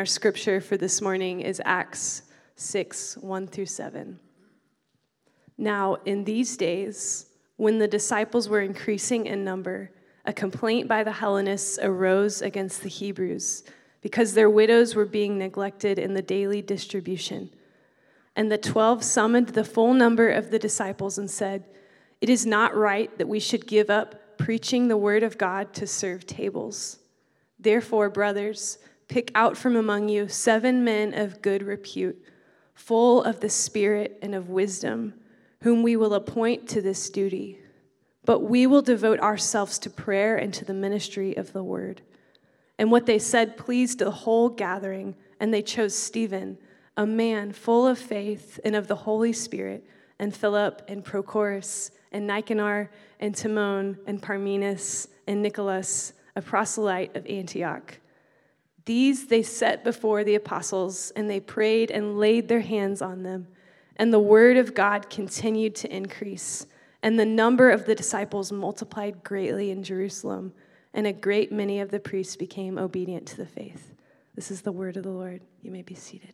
Our scripture for this morning is Acts 6 1 through 7. Now, in these days, when the disciples were increasing in number, a complaint by the Hellenists arose against the Hebrews because their widows were being neglected in the daily distribution. And the twelve summoned the full number of the disciples and said, It is not right that we should give up preaching the word of God to serve tables. Therefore, brothers, Pick out from among you seven men of good repute, full of the Spirit and of wisdom, whom we will appoint to this duty. But we will devote ourselves to prayer and to the ministry of the word. And what they said pleased the whole gathering, and they chose Stephen, a man full of faith and of the Holy Spirit, and Philip and Prochorus and Nicanor and Timon and Parmenas and Nicholas, a proselyte of Antioch. These they set before the apostles, and they prayed and laid their hands on them. And the word of God continued to increase, and the number of the disciples multiplied greatly in Jerusalem, and a great many of the priests became obedient to the faith. This is the word of the Lord. You may be seated.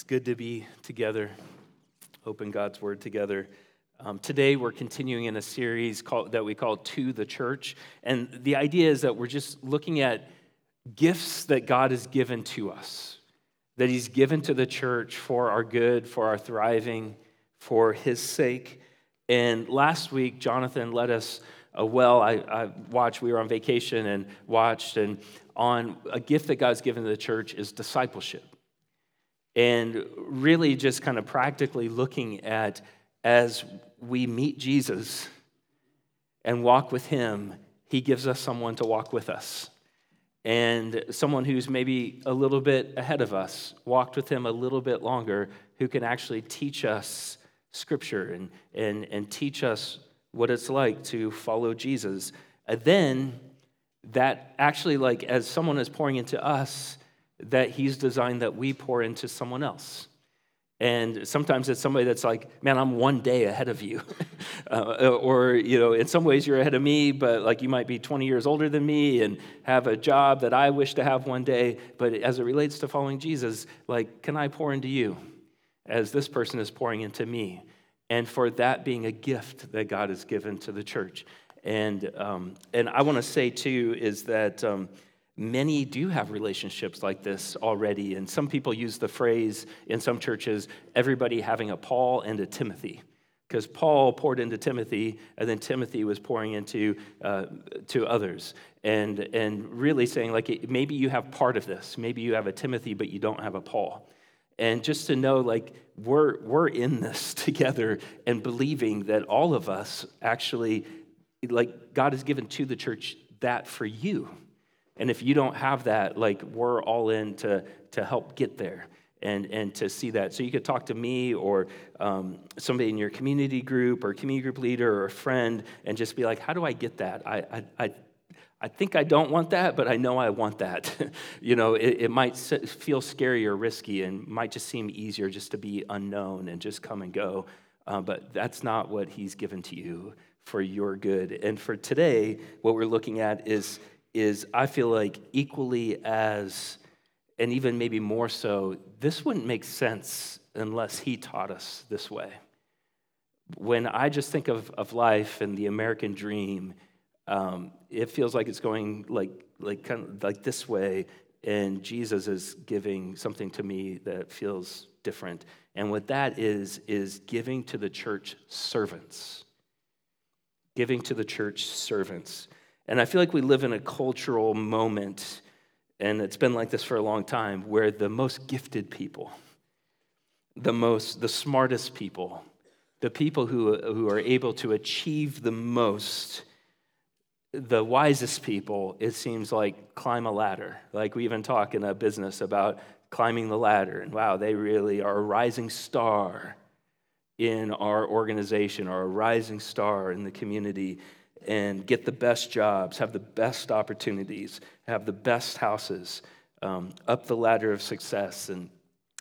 It's good to be together, open God's Word together. Um, today, we're continuing in a series called, that we call To the Church. And the idea is that we're just looking at gifts that God has given to us, that He's given to the church for our good, for our thriving, for His sake. And last week, Jonathan led us uh, well. I, I watched, we were on vacation and watched, and on a gift that God's given to the church is discipleship and really just kind of practically looking at as we meet Jesus and walk with him, he gives us someone to walk with us. And someone who's maybe a little bit ahead of us, walked with him a little bit longer, who can actually teach us scripture and, and, and teach us what it's like to follow Jesus. And then that actually, like, as someone is pouring into us, that he's designed that we pour into someone else. And sometimes it's somebody that's like, man, I'm one day ahead of you. uh, or, you know, in some ways you're ahead of me, but like you might be 20 years older than me and have a job that I wish to have one day. But as it relates to following Jesus, like, can I pour into you as this person is pouring into me? And for that being a gift that God has given to the church. And, um, and I want to say, too, is that. Um, Many do have relationships like this already, and some people use the phrase in some churches everybody having a Paul and a Timothy. Because Paul poured into Timothy, and then Timothy was pouring into uh, to others, and and really saying like maybe you have part of this, maybe you have a Timothy, but you don't have a Paul, and just to know like we're we're in this together and believing that all of us actually like God has given to the church that for you and if you don't have that, like we're all in to, to help get there and, and to see that. So you could talk to me or um, somebody in your community group or community group leader or a friend and just be like, how do I get that? I, I, I, I think I don't want that, but I know I want that. you know, it, it might feel scary or risky and might just seem easier just to be unknown and just come and go. Uh, but that's not what he's given to you for your good. And for today, what we're looking at is is I feel like equally as, and even maybe more so, this wouldn't make sense unless he taught us this way. When I just think of, of life and the American dream, um, it feels like it's going like, like, kind of like this way, and Jesus is giving something to me that feels different. And what that is, is giving to the church servants. Giving to the church servants. And I feel like we live in a cultural moment, and it's been like this for a long time, where the most gifted people, the most, the smartest people, the people who, who are able to achieve the most, the wisest people, it seems like climb a ladder. Like we even talk in a business about climbing the ladder, and wow, they really are a rising star in our organization or a rising star in the community and get the best jobs, have the best opportunities, have the best houses, um, up the ladder of success. And,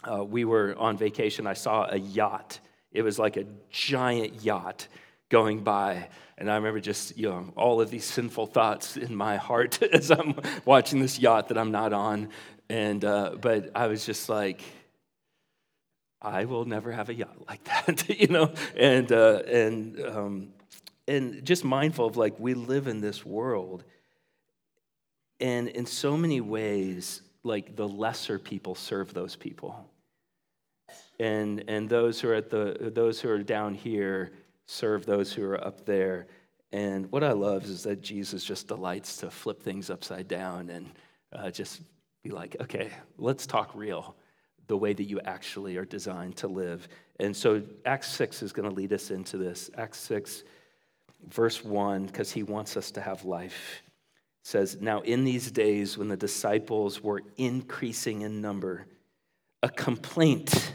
uh, we were on vacation. I saw a yacht. It was like a giant yacht going by. And I remember just, you know, all of these sinful thoughts in my heart as I'm watching this yacht that I'm not on. And, uh, but I was just like, I will never have a yacht like that, you know? And, uh, and, um, and just mindful of like, we live in this world. And in so many ways, like the lesser people serve those people. And, and those who are at the, those who are down here serve those who are up there. And what I love is that Jesus just delights to flip things upside down and uh, just be like, okay, let's talk real, the way that you actually are designed to live. And so Acts 6 is going to lead us into this. Acts 6, verse 1, because he wants us to have life, says, Now in these days when the disciples were increasing in number, a complaint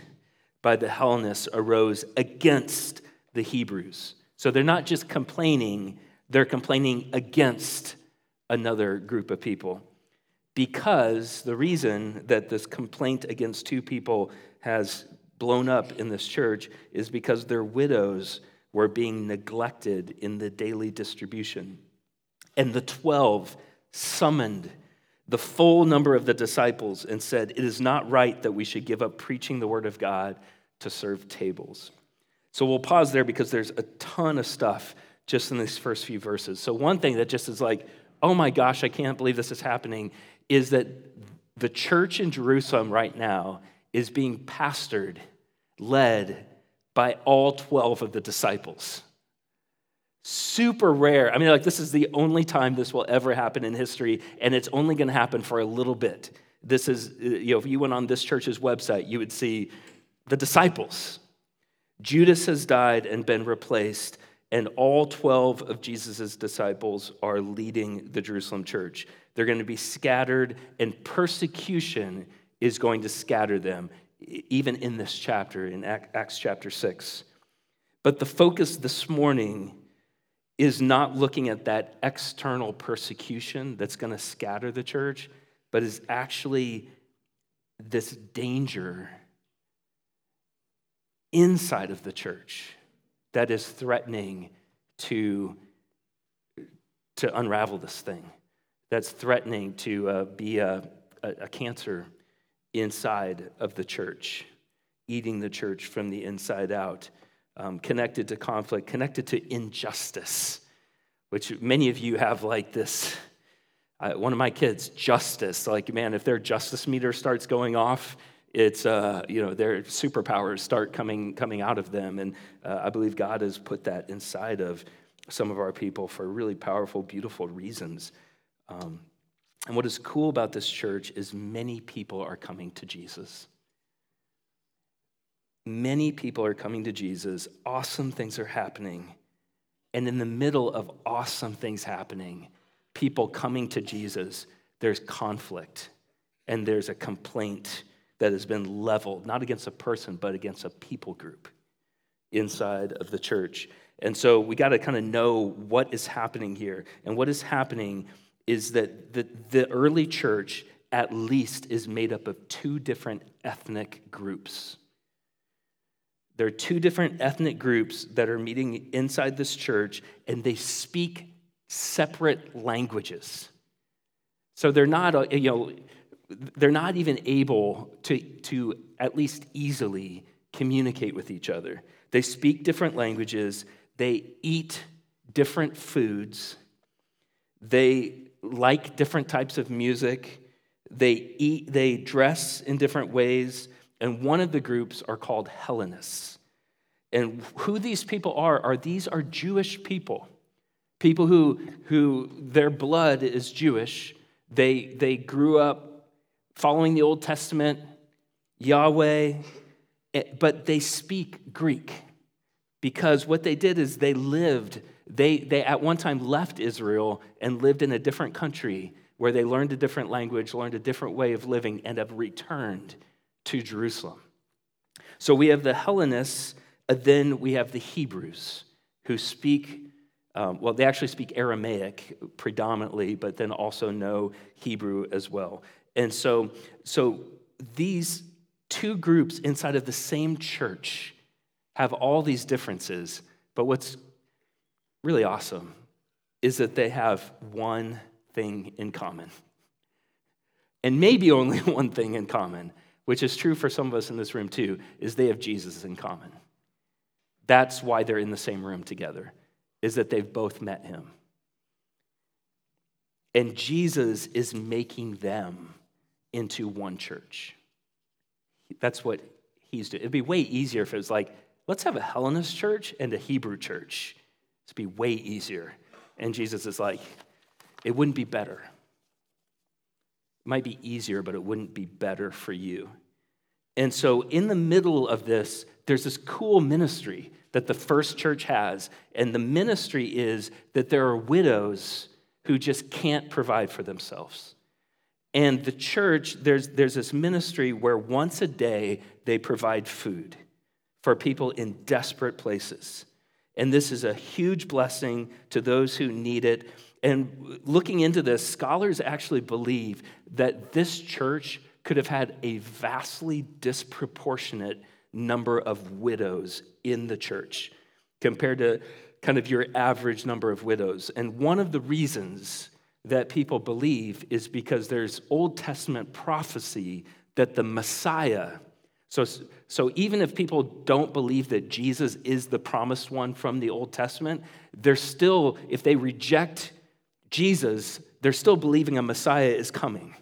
by the Hellenists arose against the Hebrews. So they're not just complaining, they're complaining against another group of people. Because the reason that this complaint against two people has blown up in this church is because their widows were being neglected in the daily distribution. And the 12 summoned the full number of the disciples and said, It is not right that we should give up preaching the word of God to serve tables. So we'll pause there because there's a ton of stuff just in these first few verses. So, one thing that just is like, oh my gosh, I can't believe this is happening, is that the church in Jerusalem right now is being pastored, led by all 12 of the disciples. Super rare. I mean, like, this is the only time this will ever happen in history, and it's only going to happen for a little bit. This is, uh, you know, if you went on this church's website, you would see the disciples Judas has died and been replaced, and all 12 of Jesus' disciples are leading the Jerusalem church. They're going to be scattered, and persecution is going to scatter them, even in this chapter, in Acts chapter 6. But the focus this morning is not looking at that external persecution that's going to scatter the church, but is actually this danger inside of the church that is threatening to, to unravel this thing, that's threatening to uh, be a, a, a cancer inside of the church, eating the church from the inside out, um, connected to conflict, connected to injustice, which many of you have like this. Uh, one of my kids, justice. Like, man, if their justice meter starts going off, it's uh, you know their superpowers start coming coming out of them and uh, i believe god has put that inside of some of our people for really powerful beautiful reasons um, and what is cool about this church is many people are coming to jesus many people are coming to jesus awesome things are happening and in the middle of awesome things happening people coming to jesus there's conflict and there's a complaint that has been leveled, not against a person, but against a people group inside of the church. And so we got to kind of know what is happening here. And what is happening is that the, the early church, at least, is made up of two different ethnic groups. There are two different ethnic groups that are meeting inside this church, and they speak separate languages. So they're not, uh, you know, they're not even able to, to at least easily communicate with each other. They speak different languages, they eat different foods, they like different types of music, they eat, they dress in different ways, and one of the groups are called Hellenists. And who these people are are these are Jewish people. People who, who their blood is Jewish. They, they grew up following the Old Testament, Yahweh, eh, but they speak Greek because what they did is they lived, they, they at one time left Israel and lived in a different country where they learned a different language, learned a different way of living, and have returned to Jerusalem. So we have the Hellenists, and then we have the Hebrews who speak. Um, well, they actually speak Aramaic predominantly, but then also know Hebrew as well. And so, so these two groups inside of the same church have all these differences, but what's really awesome is that they have one thing in common. And maybe only one thing in common, which is true for some of us in this room too, is they have Jesus in common. That's why they're in the same room together, is that they've both met him. And Jesus is making them into one church. That's what he's doing. It'd be way easier if it was like, let's have a Hellenist church and a Hebrew church. It'd be way easier. And Jesus is like, it wouldn't be better. It might be easier, but it wouldn't be better for you. And so, in the middle of this, there's this cool ministry that the first church has. And the ministry is that there are widows who just can't provide for themselves. And the church, there's, there's this ministry where once a day they provide food for people in desperate places. And this is a huge blessing to those who need it. And looking into this, scholars actually believe that this church could have had a vastly disproportionate number of widows in the church compared to kind of your average number of widows. And one of the reasons that people believe is because there's Old Testament prophecy that the Messiah, so, so even if people don't believe that Jesus is the promised one from the Old Testament, they're still, if they reject Jesus, they're still believing a Messiah is coming.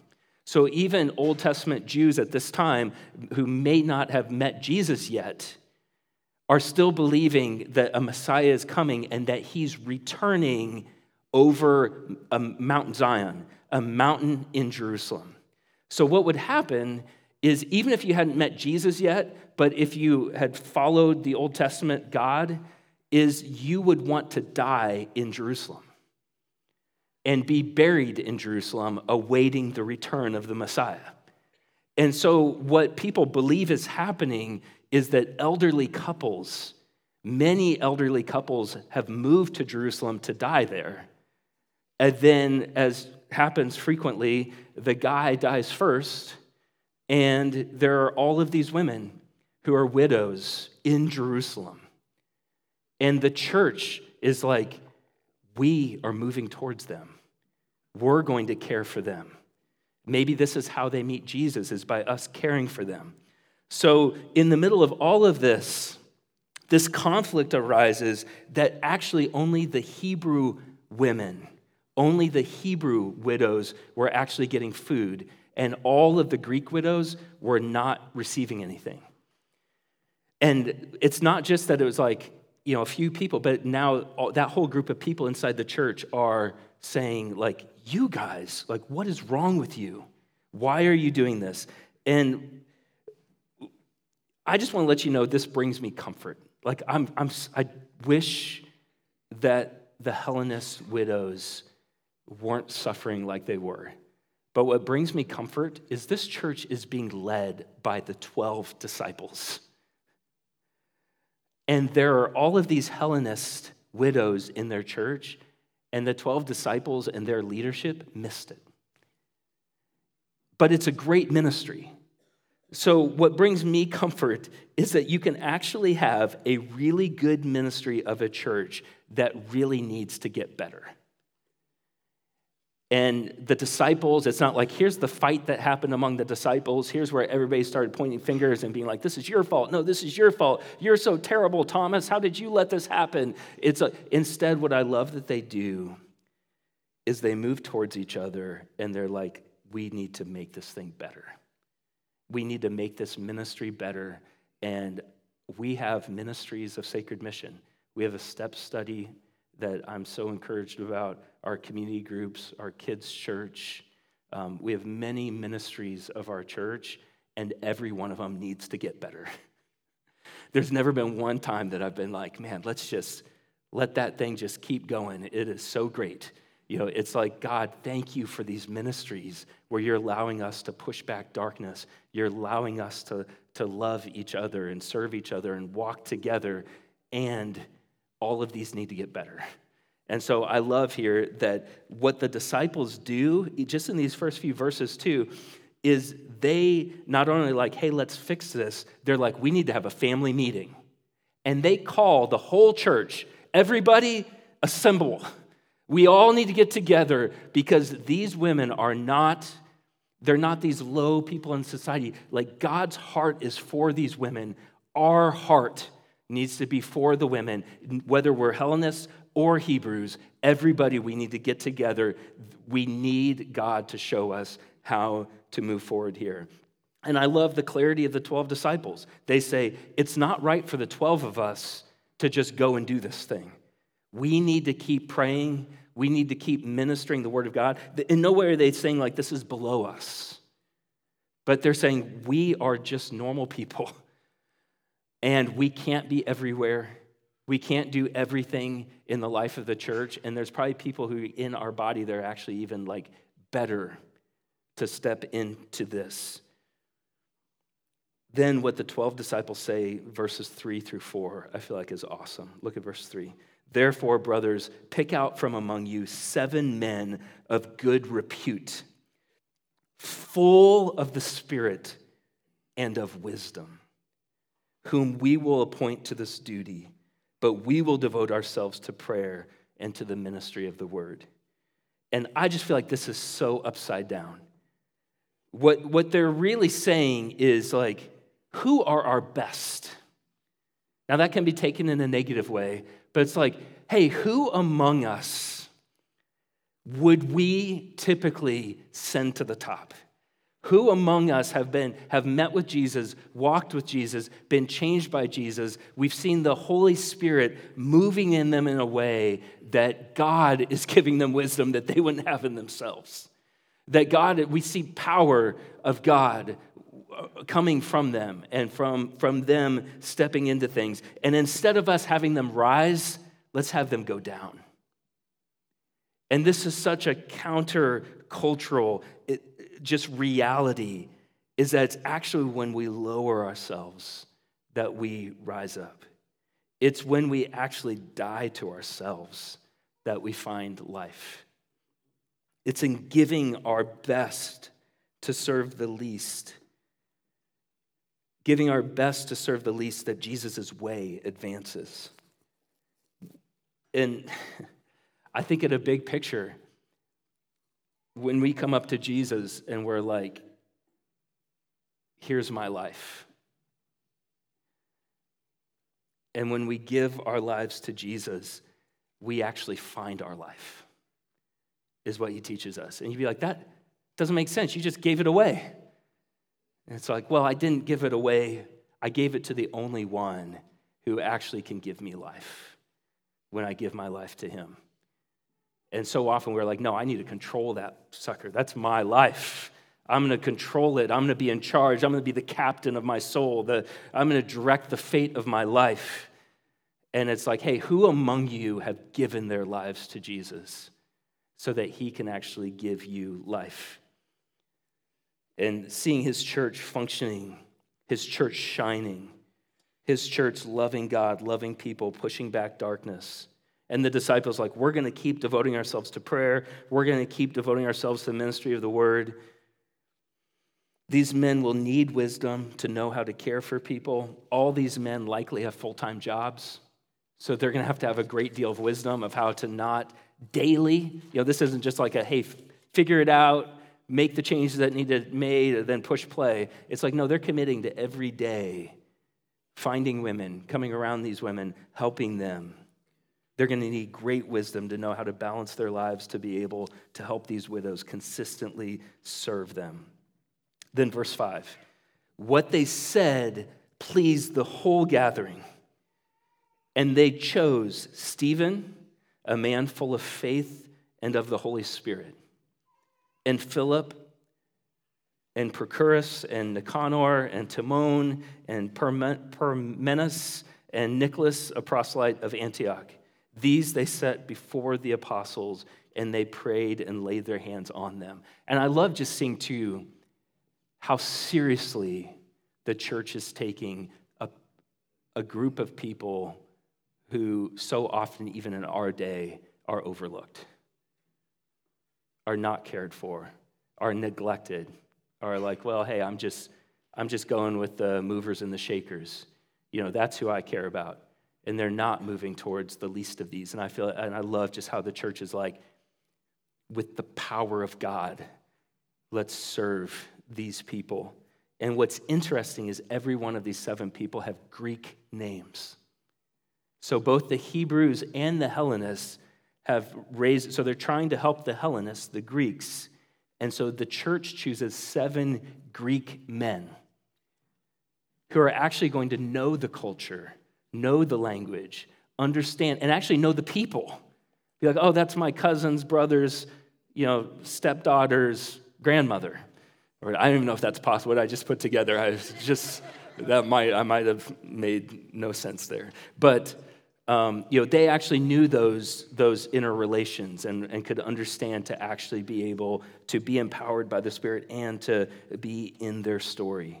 So even Old Testament Jews at this time who may not have met Jesus yet are still believing that a Messiah is coming and that he's returning over a Mount Zion, a mountain in Jerusalem. So what would happen is even if you hadn't met Jesus yet, but if you had followed the Old Testament God, is you would want to die in Jerusalem and be buried in Jerusalem, awaiting the return of the Messiah. And so, what people believe is happening is that elderly couples, many elderly couples, have moved to Jerusalem to die there. And then, as happens frequently, the guy dies first, and there are all of these women who are widows in Jerusalem. And the church is like, we are moving towards them. We're going to care for them. Maybe this is how they meet Jesus, is by us caring for them. So, in the middle of all of this, this conflict arises that actually only the Hebrew women, only the Hebrew widows were actually getting food, and all of the Greek widows were not receiving anything. And it's not just that it was like, you know, a few people, but now that whole group of people inside the church are saying, like, you guys, like, what is wrong with you? Why are you doing this? And I just want to let you know this brings me comfort. Like, I'm, I'm, I wish that the Hellenist widows weren't suffering like they were. But what brings me comfort is this church is being led by the 12 disciples. And there are all of these Hellenist widows in their church and the 12 disciples and their leadership missed it. But it's a great ministry. So, what brings me comfort is that you can actually have a really good ministry of a church that really needs to get better. And the disciples, it's not like here's the fight that happened among the disciples. Here's where everybody started pointing fingers and being like, this is your fault. No, this is your fault. You're so terrible, Thomas. How did you let this happen? It's a, instead, what I love that they do is they move towards each other and they're like, we need to make this thing better. We need to make this ministry better. And we have ministries of sacred mission. We have a step study that I'm so encouraged about our community groups, our kids' church. Um, we have many ministries of our church, and every one of them needs to get better. There's never been one time that I've been like, man, let's just let that thing just keep going. It is so great. You know, it's like, God, thank you for these ministries where you're allowing us to push back darkness. You're allowing us to, to love each other and serve each other and walk together. And all of these need to get better. And so I love here that what the disciples do, just in these first few verses, too, is they not only like, hey, let's fix this, they're like, we need to have a family meeting. And they call the whole church, everybody assemble. We all need to get together because these women are not they're not these low people in society. Like God's heart is for these women. Our heart needs to be for the women, whether we're Hellenists or Hebrews. Everybody, we need to get together. We need God to show us how to move forward here. And I love the clarity of the 12 disciples. They say, it's not right for the 12 of us to just go and do this thing. We need to keep praying. We need to keep ministering the word of God. In no way are they saying, like, this is below us. But they're saying, we are just normal people. And we can't be everywhere. We can't do everything in the life of the church. And there's probably people who in our body that are actually even like better to step into this. Then, what the 12 disciples say, verses 3 through 4, I feel like is awesome. Look at verse 3. Therefore, brothers, pick out from among you seven men of good repute, full of the Spirit and of wisdom, whom we will appoint to this duty, but we will devote ourselves to prayer and to the ministry of the word. And I just feel like this is so upside down. What, what they're really saying is like, who are our best? Now, that can be taken in a negative way, but it's like, hey, who among us would we typically send to the top? Who among us have been have met with Jesus, walked with Jesus, been changed by Jesus? We've seen the Holy Spirit moving in them in a way that God is giving them wisdom that they wouldn't have in themselves. That God, we see power of God uh, coming from them and from, from them stepping into things. And instead of us having them rise, let's have them go down. And this is such a counter-cultural just reality is that it's actually when we lower ourselves that we rise up. It's when we actually die to ourselves that we find life. It's in giving our best to serve the least giving our best to serve the least, that Jesus' way advances. And I think in a big picture, when we come up to Jesus and we're like, here's my life. And when we give our lives to Jesus, we actually find our life, is what he teaches us. And you'd be like, that doesn't make sense. You just gave it away. And it's like, well, I didn't give it away. I gave it to the only one who actually can give me life when I give my life to him. And so often we're like, no, I need to control that sucker. That's my life. I'm going to control it. I'm going to be in charge. I'm going to be the captain of my soul. The, I'm going to direct the fate of my life. And it's like, hey, who among you have given their lives to Jesus so that he can actually give you life? and seeing his church functioning, his church shining, his church loving God, loving people, pushing back darkness. And the disciples, like, we're going to keep devoting ourselves to prayer. We're going to keep devoting ourselves to the ministry of the word. These men will need wisdom to know how to care for people. All these men likely have full time jobs. So they're going to have to have a great deal of wisdom of how to not daily, you know, this isn't just like a, hey, figure it out, make the changes that need to be made, and then push play. It's like, no, they're committing to every day finding women, coming around these women, helping them. They're going to need great wisdom to know how to balance their lives to be able to help these widows consistently serve them. Then, verse 5 what they said pleased the whole gathering, and they chose Stephen, a man full of faith and of the Holy Spirit and Philip and Prochorus, and Nicanor and Timon and Parmenas and Nicholas, a proselyte of Antioch. These they set before the apostles and they prayed and laid their hands on them. And I love just seeing too how seriously the church is taking a, a group of people who so often, even in our day, are overlooked are not cared for, are neglected, are like, well, hey, I'm just, I'm just going with the movers and the shakers. You know, that's who I care about. And they're not moving towards the least of these. And I feel, and I love just how the church is like, with the power of God, let's serve these people. And what's interesting is every one of these seven people have Greek names. So both the Hebrews and the Hellenists have raised, so they're trying to help the Hellenists, the Greeks. And so the church chooses seven Greek men who are actually going to know the culture, know the language, understand, and actually know the people. Be like, oh, that's my cousin's brother's, you know, stepdaughter's grandmother. Or I don't even know if that's possible. What I just put together, I just that might I might have made no sense there. But um, you know, they actually knew those, those inner relations and, and could understand to actually be able to be empowered by the Spirit and to be in their story.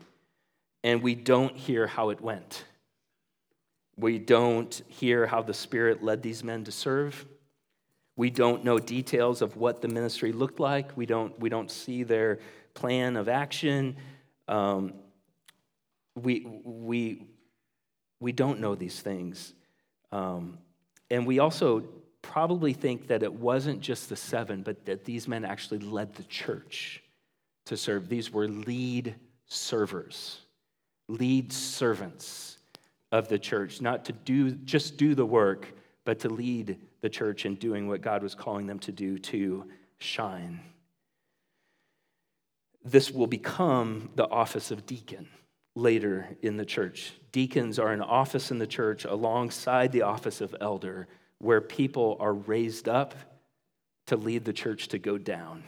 And we don't hear how it went. We don't hear how the Spirit led these men to serve. We don't know details of what the ministry looked like. We don't, we don't see their plan of action. Um, we, we, we don't know these things. Um, and we also probably think that it wasn't just the seven, but that these men actually led the church to serve. These were lead servers, lead servants of the church, not to do just do the work, but to lead the church in doing what God was calling them to do to shine. This will become the office of deacon later in the church. Deacons are an office in the church alongside the office of elder where people are raised up to lead the church to go down.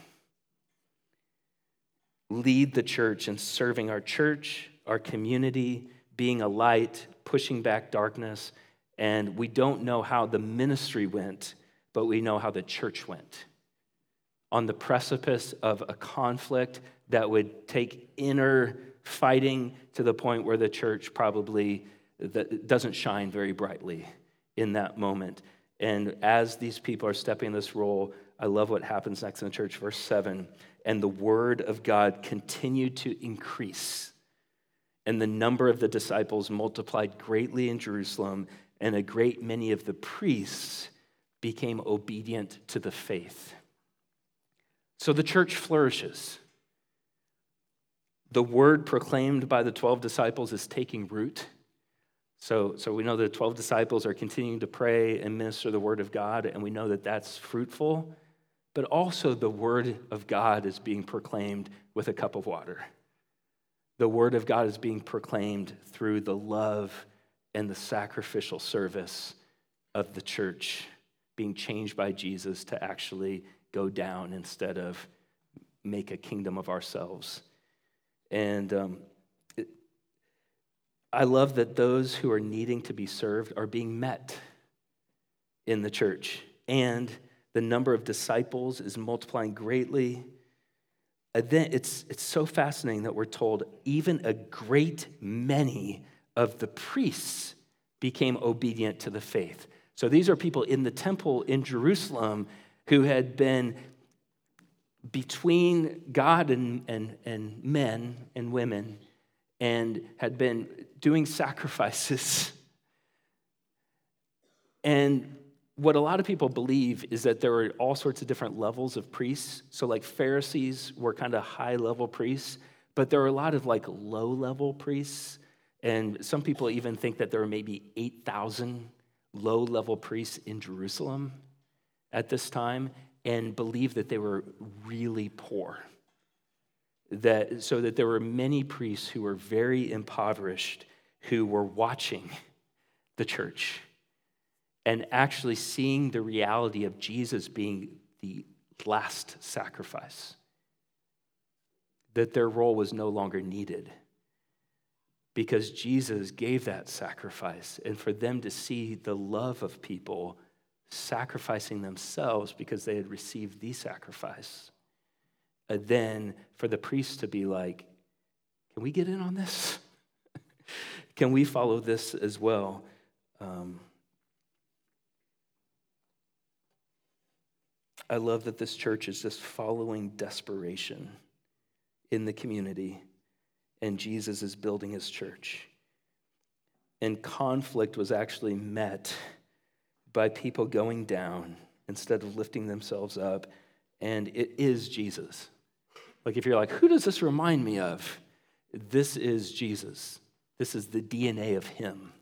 Lead the church in serving our church, our community, being a light, pushing back darkness. And we don't know how the ministry went, but we know how the church went. On the precipice of a conflict that would take inner fighting to the point where the church probably doesn't shine very brightly in that moment. And as these people are stepping this role, I love what happens next in the church, verse 7. And the word of God continued to increase. And the number of the disciples multiplied greatly in Jerusalem, and a great many of the priests became obedient to the faith. So the church flourishes the word proclaimed by the 12 disciples is taking root. So, so we know the 12 disciples are continuing to pray and minister the word of God, and we know that that's fruitful. But also, the word of God is being proclaimed with a cup of water. The word of God is being proclaimed through the love and the sacrificial service of the church, being changed by Jesus to actually go down instead of make a kingdom of ourselves. And um, it, I love that those who are needing to be served are being met in the church. And the number of disciples is multiplying greatly. Then it's, it's so fascinating that we're told even a great many of the priests became obedient to the faith. So these are people in the temple in Jerusalem who had been between God and, and, and men and women and had been doing sacrifices. And what a lot of people believe is that there were all sorts of different levels of priests. So, like Pharisees were kind of high level priests, but there were a lot of like low level priests. And some people even think that there were maybe 8,000 low level priests in Jerusalem at this time and believe that they were really poor. That, so that there were many priests who were very impoverished who were watching the church and actually seeing the reality of Jesus being the last sacrifice. That their role was no longer needed because Jesus gave that sacrifice. And for them to see the love of people sacrificing themselves because they had received the sacrifice. And then for the priest to be like, can we get in on this? can we follow this as well? Um, I love that this church is just following desperation in the community, and Jesus is building his church. And conflict was actually met by people going down instead of lifting themselves up. And it is Jesus. Like, if you're like, who does this remind me of? This is Jesus. This is the DNA of him.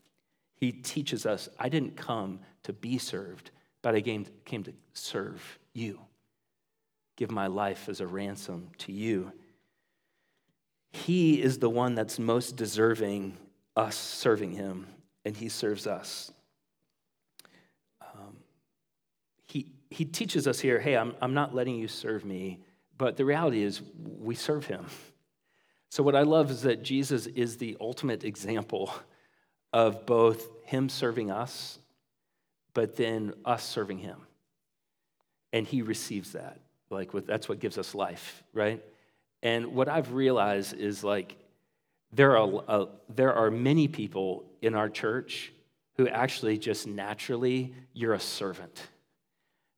He teaches us I didn't come to be served, but I came, to serve you, give my life as a ransom to you. He is the one that's most deserving us serving him, and he serves us. Um, he, he teaches us here hey, I'm, I'm not letting you serve me, but the reality is we serve him. So, what I love is that Jesus is the ultimate example of both him serving us, but then us serving him. And he receives that. Like, that's what gives us life, right? And what I've realized is like, there are, there are many people in our church who actually just naturally, you're a servant.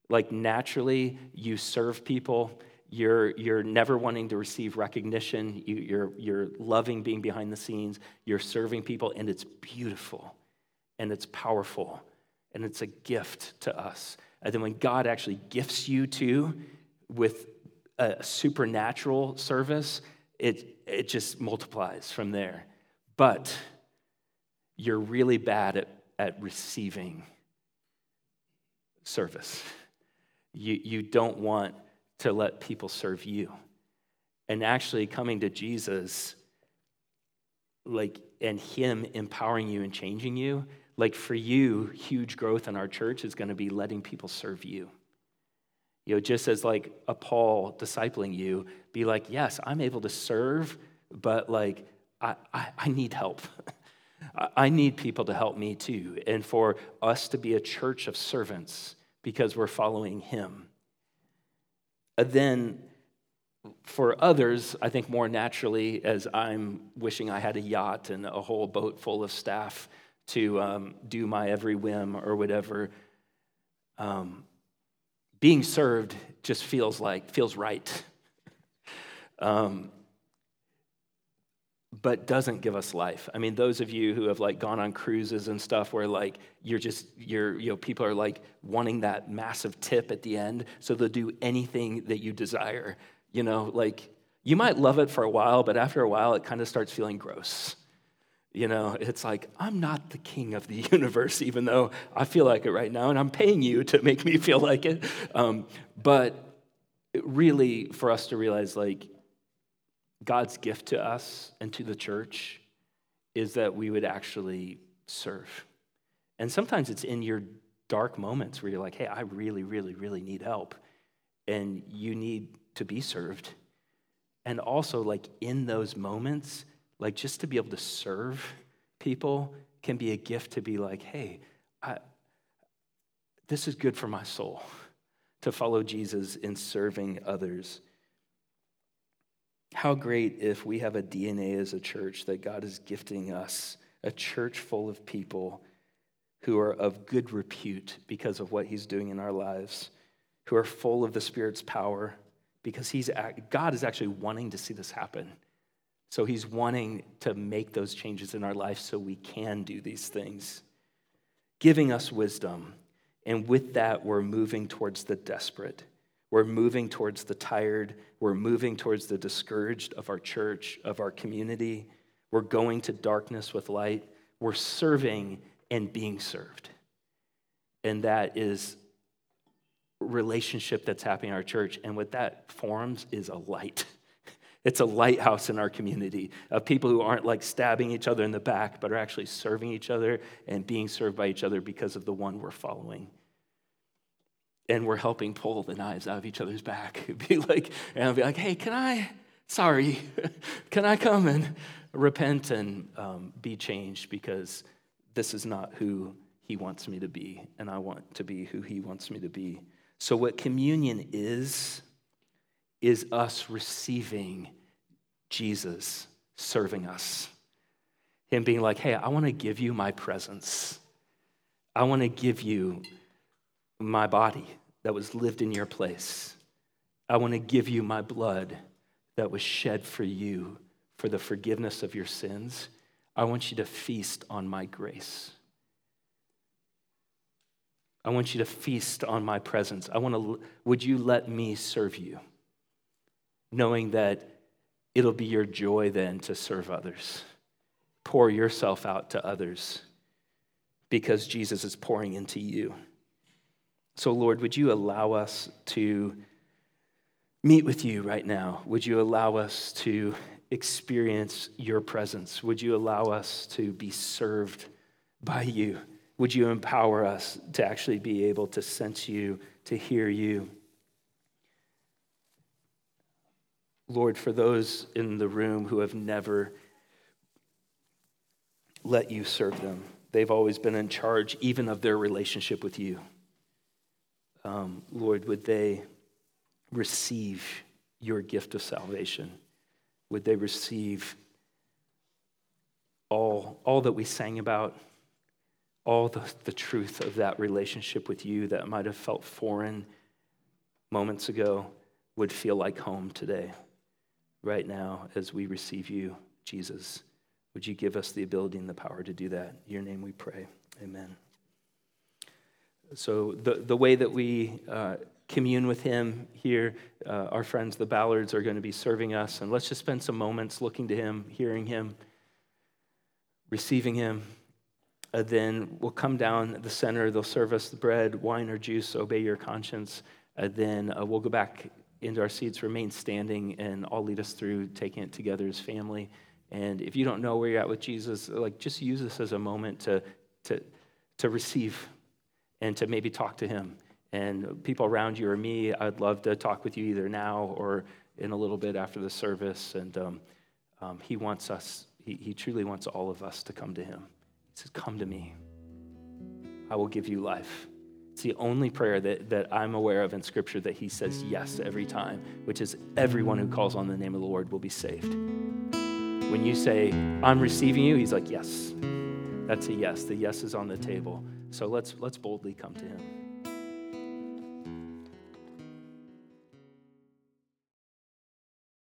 Like, naturally, you serve people you're, you're never wanting to receive recognition. You, you're, you're loving being behind the scenes. You're serving people, and it's beautiful and it's powerful and it's a gift to us. And then when God actually gifts you to with a supernatural service, it, it just multiplies from there. But you're really bad at, at receiving service. You, you don't want to let people serve you. And actually coming to Jesus, like, and Him empowering you and changing you, like for you, huge growth in our church is going to be letting people serve you. You know, just as like a Paul discipling you, be like, yes, I'm able to serve, but like, I, I, I need help. I need people to help me too. And for us to be a church of servants because we're following Him. Uh, then for others, I think more naturally, as I'm wishing I had a yacht and a whole boat full of staff to um, do my every whim or whatever, um, being served just feels like, feels right. um, but doesn't give us life. I mean, those of you who have like gone on cruises and stuff where like you're just you're you know people are like wanting that massive tip at the end, so they'll do anything that you desire. You know, like you might love it for a while, but after a while it kind of starts feeling gross. You know, it's like I'm not the king of the universe, even though I feel like it right now, and I'm paying you to make me feel like it. Um, but really, for us to realize, like God's gift to us and to the church is that we would actually serve. And sometimes it's in your dark moments where you're like, hey, I really, really, really need help. And you need to be served. And also, like in those moments, like just to be able to serve people can be a gift to be like, hey, I, this is good for my soul to follow Jesus in serving others. How great if we have a DNA as a church that God is gifting us, a church full of people who are of good repute because of what He's doing in our lives, who are full of the Spirit's power, because he's, God is actually wanting to see this happen. So He's wanting to make those changes in our life so we can do these things, giving us wisdom. And with that, we're moving towards the desperate. We're moving towards the tired. We're moving towards the discouraged of our church, of our community. We're going to darkness with light. We're serving and being served. And that is relationship that's happening in our church. And what that forms is a light. It's a lighthouse in our community of people who aren't like stabbing each other in the back, but are actually serving each other and being served by each other because of the one we're following and we're helping pull the knives out of each other's back. be like, and I'll be like, hey, can I, sorry, can I come and repent and um, be changed because this is not who he wants me to be, and I want to be who he wants me to be. So, what communion is, is us receiving Jesus serving us. Him being like, hey, I want to give you my presence. I want to give you my body that was lived in your place. I want to give you my blood that was shed for you for the forgiveness of your sins, I want you to feast on my grace. I want you to feast on my presence. I want to, would you let me serve you? Knowing that it'll be your joy then to serve others. Pour yourself out to others because Jesus is pouring into you. So, Lord, would you allow us to meet with you right now? Would you allow us to experience your presence? Would you allow us to be served by you? Would you empower us to actually be able to sense you, to hear you? Lord, for those in the room who have never let you serve them, they've always been in charge even of their relationship with you. Um, Lord, would they receive your gift of salvation? Would they receive all, all that we sang about, all the, the truth of that relationship with you that might have felt foreign moments ago would feel like home today, right now, as we receive you, Jesus? Would you give us the ability and the power to do that? In your name we pray. Amen. So, the, the way that we uh, commune with Him here, uh, our friends, the Ballards, are going to be serving us. And let's just spend some moments looking to Him, hearing Him, receiving Him. Uh, then we'll come down the center. They'll serve us the bread, wine, or juice. Obey your conscience. And then uh, we'll go back into our seats, remain standing, and I'll lead us through taking it together as family. And if you don't know where you're at with Jesus, like just use this as a moment to, to, to receive and to maybe talk to him. And people around you or me, I'd love to talk with you either now or in a little bit after the service. And um, um, he wants us, he, he truly wants all of us to come to him. He says, Come to me. I will give you life. It's the only prayer that, that I'm aware of in Scripture that he says yes every time, which is everyone who calls on the name of the Lord will be saved. When you say, I'm receiving you, he's like, yes. That's a yes. The yes is on the table. So let's, let's boldly come to him.